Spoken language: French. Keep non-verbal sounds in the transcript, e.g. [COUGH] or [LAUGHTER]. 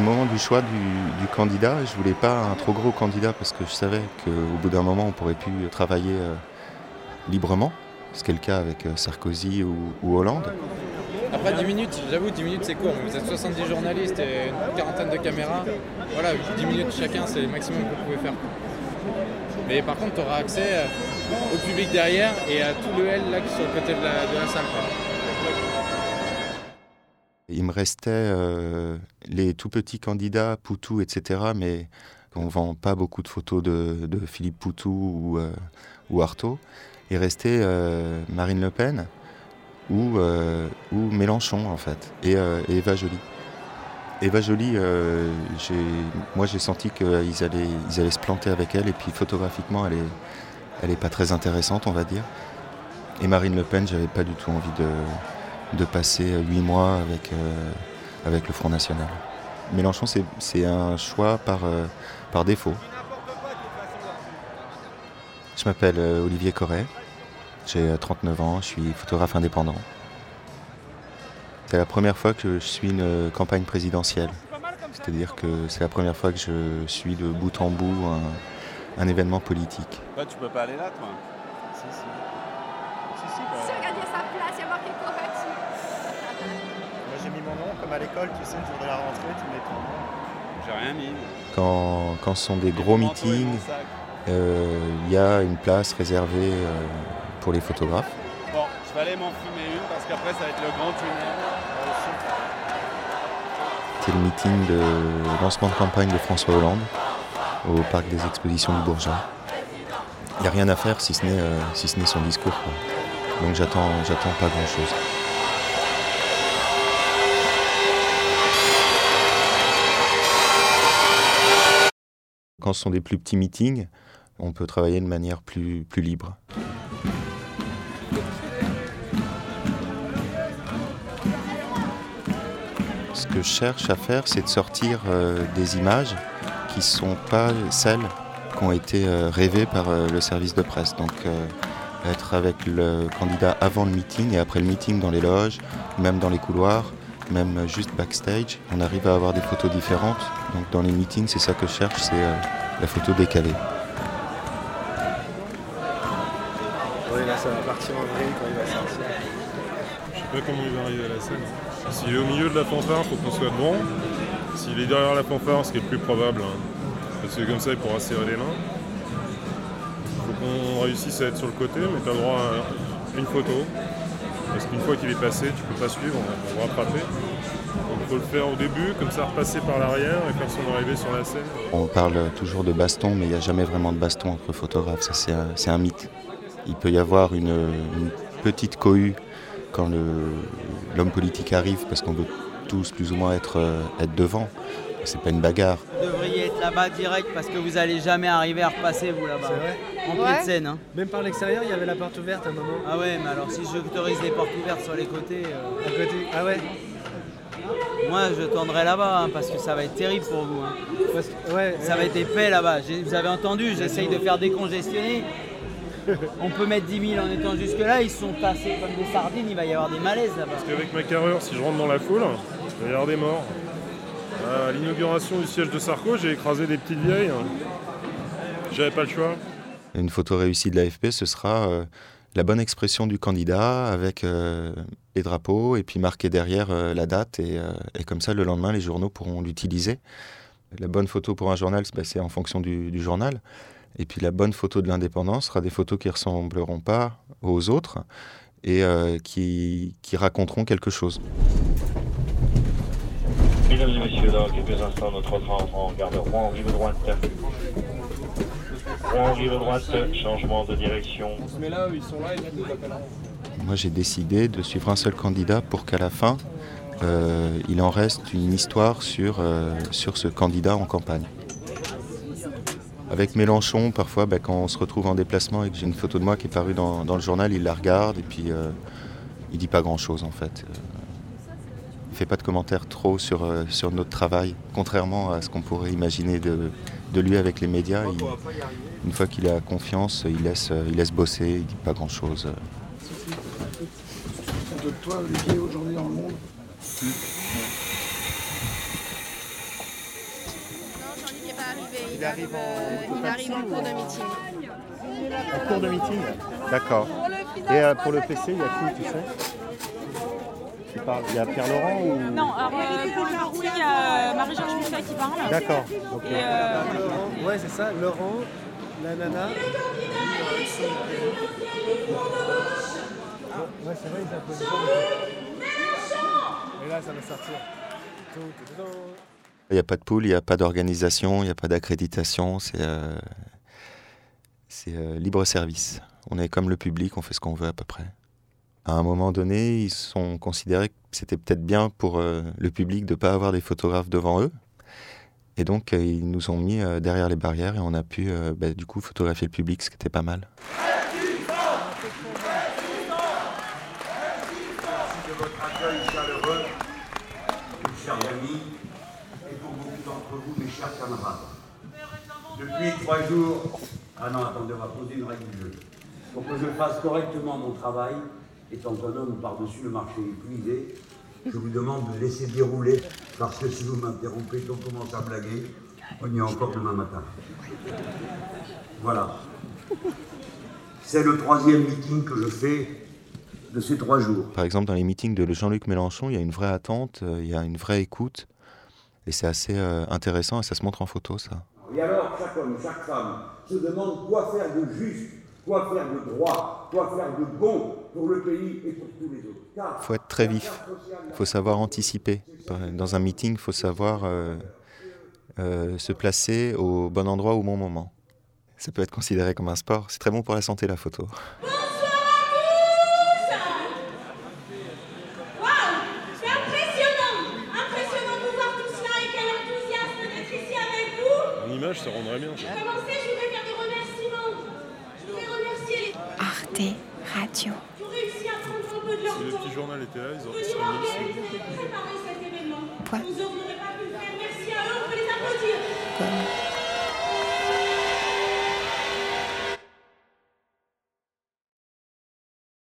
moment du choix du, candidat, je voulais pas un trop gros candidat parce que je savais qu'au bout d'un moment, on pourrait plus travailler euh, librement, ce qui est le cas avec euh, Sarkozy ou, Hollande. Après 10 minutes, j'avoue, 10 minutes c'est court. Vous êtes 70 journalistes et une quarantaine de caméras. Voilà, 10 minutes chacun, c'est le maximum que vous pouvez faire. Mais par contre, tu auras accès euh, au public derrière et à tout le L là qui est sur le côté de la, salle. Il me restait euh, les tout petits candidats, Poutou, etc. Mais on ne vend pas beaucoup de photos de, Philippe Poutou ou, euh, ou Artaud. Il restait euh, Marine Le Pen ou, ou Mélenchon, en fait, et, Eva Joly. Eva Joly, moi j'ai senti qu'ils allaient, ils allaient se planter avec elle, et puis photographiquement, elle n'est elle est pas très intéressante, on va dire. Et Marine Le Pen, j'avais pas du tout envie de de passer huit mois avec, euh, avec le Front National. Mélenchon, c'est un choix par, euh, par défaut. Je m'appelle euh, Olivier Corret, j'ai 39 ans, je suis photographe indépendant. C'est la première fois que je suis une campagne présidentielle. C'est-à-dire que c'est la première fois que je suis de bout en bout un, événement politique. Bah, tu peux pas aller là, toi à l'école, tu sais, le jour de la rentrée, tu mets ton nom. J'ai rien mis. Quand, quand ce sont des gros meetings, euh, il y a une place réservée euh, pour les photographes. Bon, je vais aller m'en fumer une parce qu'après ça va être le grand tunnel. C'est le meeting de lancement de campagne de François Hollande au parc des expositions du Bourgeois. Il n'y a rien à faire si ce n'est euh, si ce son discours. Donc j'attends pas grand-chose. Quand ce sont des plus petits meetings, on peut travailler de manière plus, libre. Ce que je cherche à faire, c'est de sortir euh, des images qui ne sont pas celles qui ont été euh, rêvées par euh, le service de presse. Donc être avec le candidat avant le meeting et après le meeting dans les loges, même dans les couloirs, même juste backstage, on arrive à avoir des photos différentes. Donc dans les meetings, c'est ça que je cherche, c'est euh, la photo décalée. Oui, là, ça va partir en vrille quand il va sortir. Je sais pas comment il va arriver à la scène. S'il est au milieu de la fanfare, faut qu'on soit devant. S'il est derrière la fanfare, ce qui est le plus probable, hein, parce que comme ça, il pourra serrer les mains. Il faut qu'on réussisse à être sur le côté, mais tu as le droit à une photo. Parce qu'une fois qu'il est passé, tu peux pas suivre, on va rattraper. Donc il faut le faire au début, comme ça repasser par l'arrière et faire son arrivée sur la scène. On parle toujours de baston, mais il n'y a jamais vraiment de baston entre photographes, ça c'est un, mythe. Il peut y avoir une, petite cohue quand l'homme politique arrive, parce qu'on veut tous plus ou moins être, euh, être devant. C'est pas une bagarre. Là-bas direct parce que vous allez jamais arriver à repasser vous là-bas. En pied de scène. Hein. Même par l'extérieur, il y avait la porte ouverte à un moment. Ah ouais, mais alors si j'autorise les portes ouvertes sur les côtés. Euh, à côté. Ah ouais. Moi, je tendrai là-bas hein, parce que ça va être terrible pour vous. Hein. ouais, ça va être épais là-bas. Vous avez entendu, j'essaye de faire décongestionner. [LAUGHS] On peut mettre 10 000 en étant jusque-là, ils sont passés comme des sardines, il va y avoir des malaises là-bas. Parce qu'avec ma carrure, si je rentre dans la foule, il va y avoir des morts. À l'inauguration du siège de Sarko, j'ai écrasé des petites vieilles. J'avais pas le choix. Une photo réussie de l'AFP, ce sera euh, la bonne expression du candidat avec euh, les drapeaux et puis marquer derrière euh, la date. Et, comme ça, le lendemain, les journaux pourront l'utiliser. La bonne photo pour un journal, bah, c'est en fonction du, journal. Et puis la bonne photo de l'indépendance sera des photos qui ne ressembleront pas aux autres et qui raconteront quelque chose. Mesdames et messieurs, dans quelques instants, notre train en gare de Rouen, rive droite. Rouen, rive droite, changement de direction. Moi, j'ai décidé de suivre un seul candidat pour qu'à la fin, euh, il en reste une histoire sur, euh, sur ce candidat en campagne. Avec Mélenchon, parfois, ben, quand on se retrouve en déplacement et que j'ai une photo de moi qui est parue dans, le journal, il la regarde et puis euh, il dit pas grand-chose en fait fait pas de commentaires trop sur, euh, sur notre travail, contrairement à ce qu'on pourrait imaginer de, de, lui avec les médias. une fois qu'il a confiance, il laisse, euh, il laisse bosser, il dit pas grand-chose. De toi, Olivier, aujourd'hui dans le monde Il arrive en, Euh, il arrive en cours de meeting. en cours de meeting D'accord. Et euh, pour le PC, il y a qui, tu sais? Il y a Pierre Laurent ou Non, alors euh, pour le parti, il y a Marie-Georges Musset qui parle. D'accord. ok. Et euh, ouais, c'est ça, Laurent, la nana. Ouais, c'est vrai, ils applaudissent. Et là, ça va sortir. Il n'y a pas de pool, il n'y a pas d'organisation, il n'y a pas d'accréditation, c'est euh, c'est, euh, libre service. On est comme le public, on fait ce qu'on veut à peu près. À un moment donné, ils sont considérés que c'était peut-être bien pour euh, le public de ne pas avoir des photographes devant eux. Et donc, euh, ils nous ont mis euh, derrière les barrières et on a pu bah, du coup photographier le public, ce qui était pas mal. de votre accueil chaleureux, mes chers amis, et pour beaucoup d'entre vous, mes chers camarades. Depuis trois jours, ah non, attendez, on va poser une règle du jeu. Pour que je fasse correctement mon travail, étant un homme par-dessus le marché épuisé, je vous demande de laisser dérouler, parce que si vous m'interrompez, qu'on commence à blaguer, on y est encore demain matin. Voilà. C'est le troisième meeting que je fais de ces trois jours. Par exemple, dans les meetings de Jean-Luc Mélenchon, il y a une vraie attente, euh, il y a une vraie écoute. Et c'est assez euh, intéressant et ça se montre en photo, ça. Et alors, chaque homme, chaque femme se demande quoi faire de juste, quoi faire de droit, quoi faire de bon pour le pays et pour tous les autres. Il faut être très vif, il faut savoir anticiper. Dans un meeting, il faut savoir euh, euh, se placer au bon endroit au bon moment. Ça peut être considéré comme un sport. C'est très bon pour la santé, la photo. C'est impressionnant Impressionnant de vous voir tous là et quel enthousiasme d'être ici avec vous En image, ça rendrait bien. ça. Pour commencer, je voudrais faire des remerciements. Je voudrais remercier les Arte Radio. Si le petit journal était là, ils auraient été Nous n'aurions cet événement. Vous n'auriez pas pu le faire. Merci à eux, on peut les applaudir.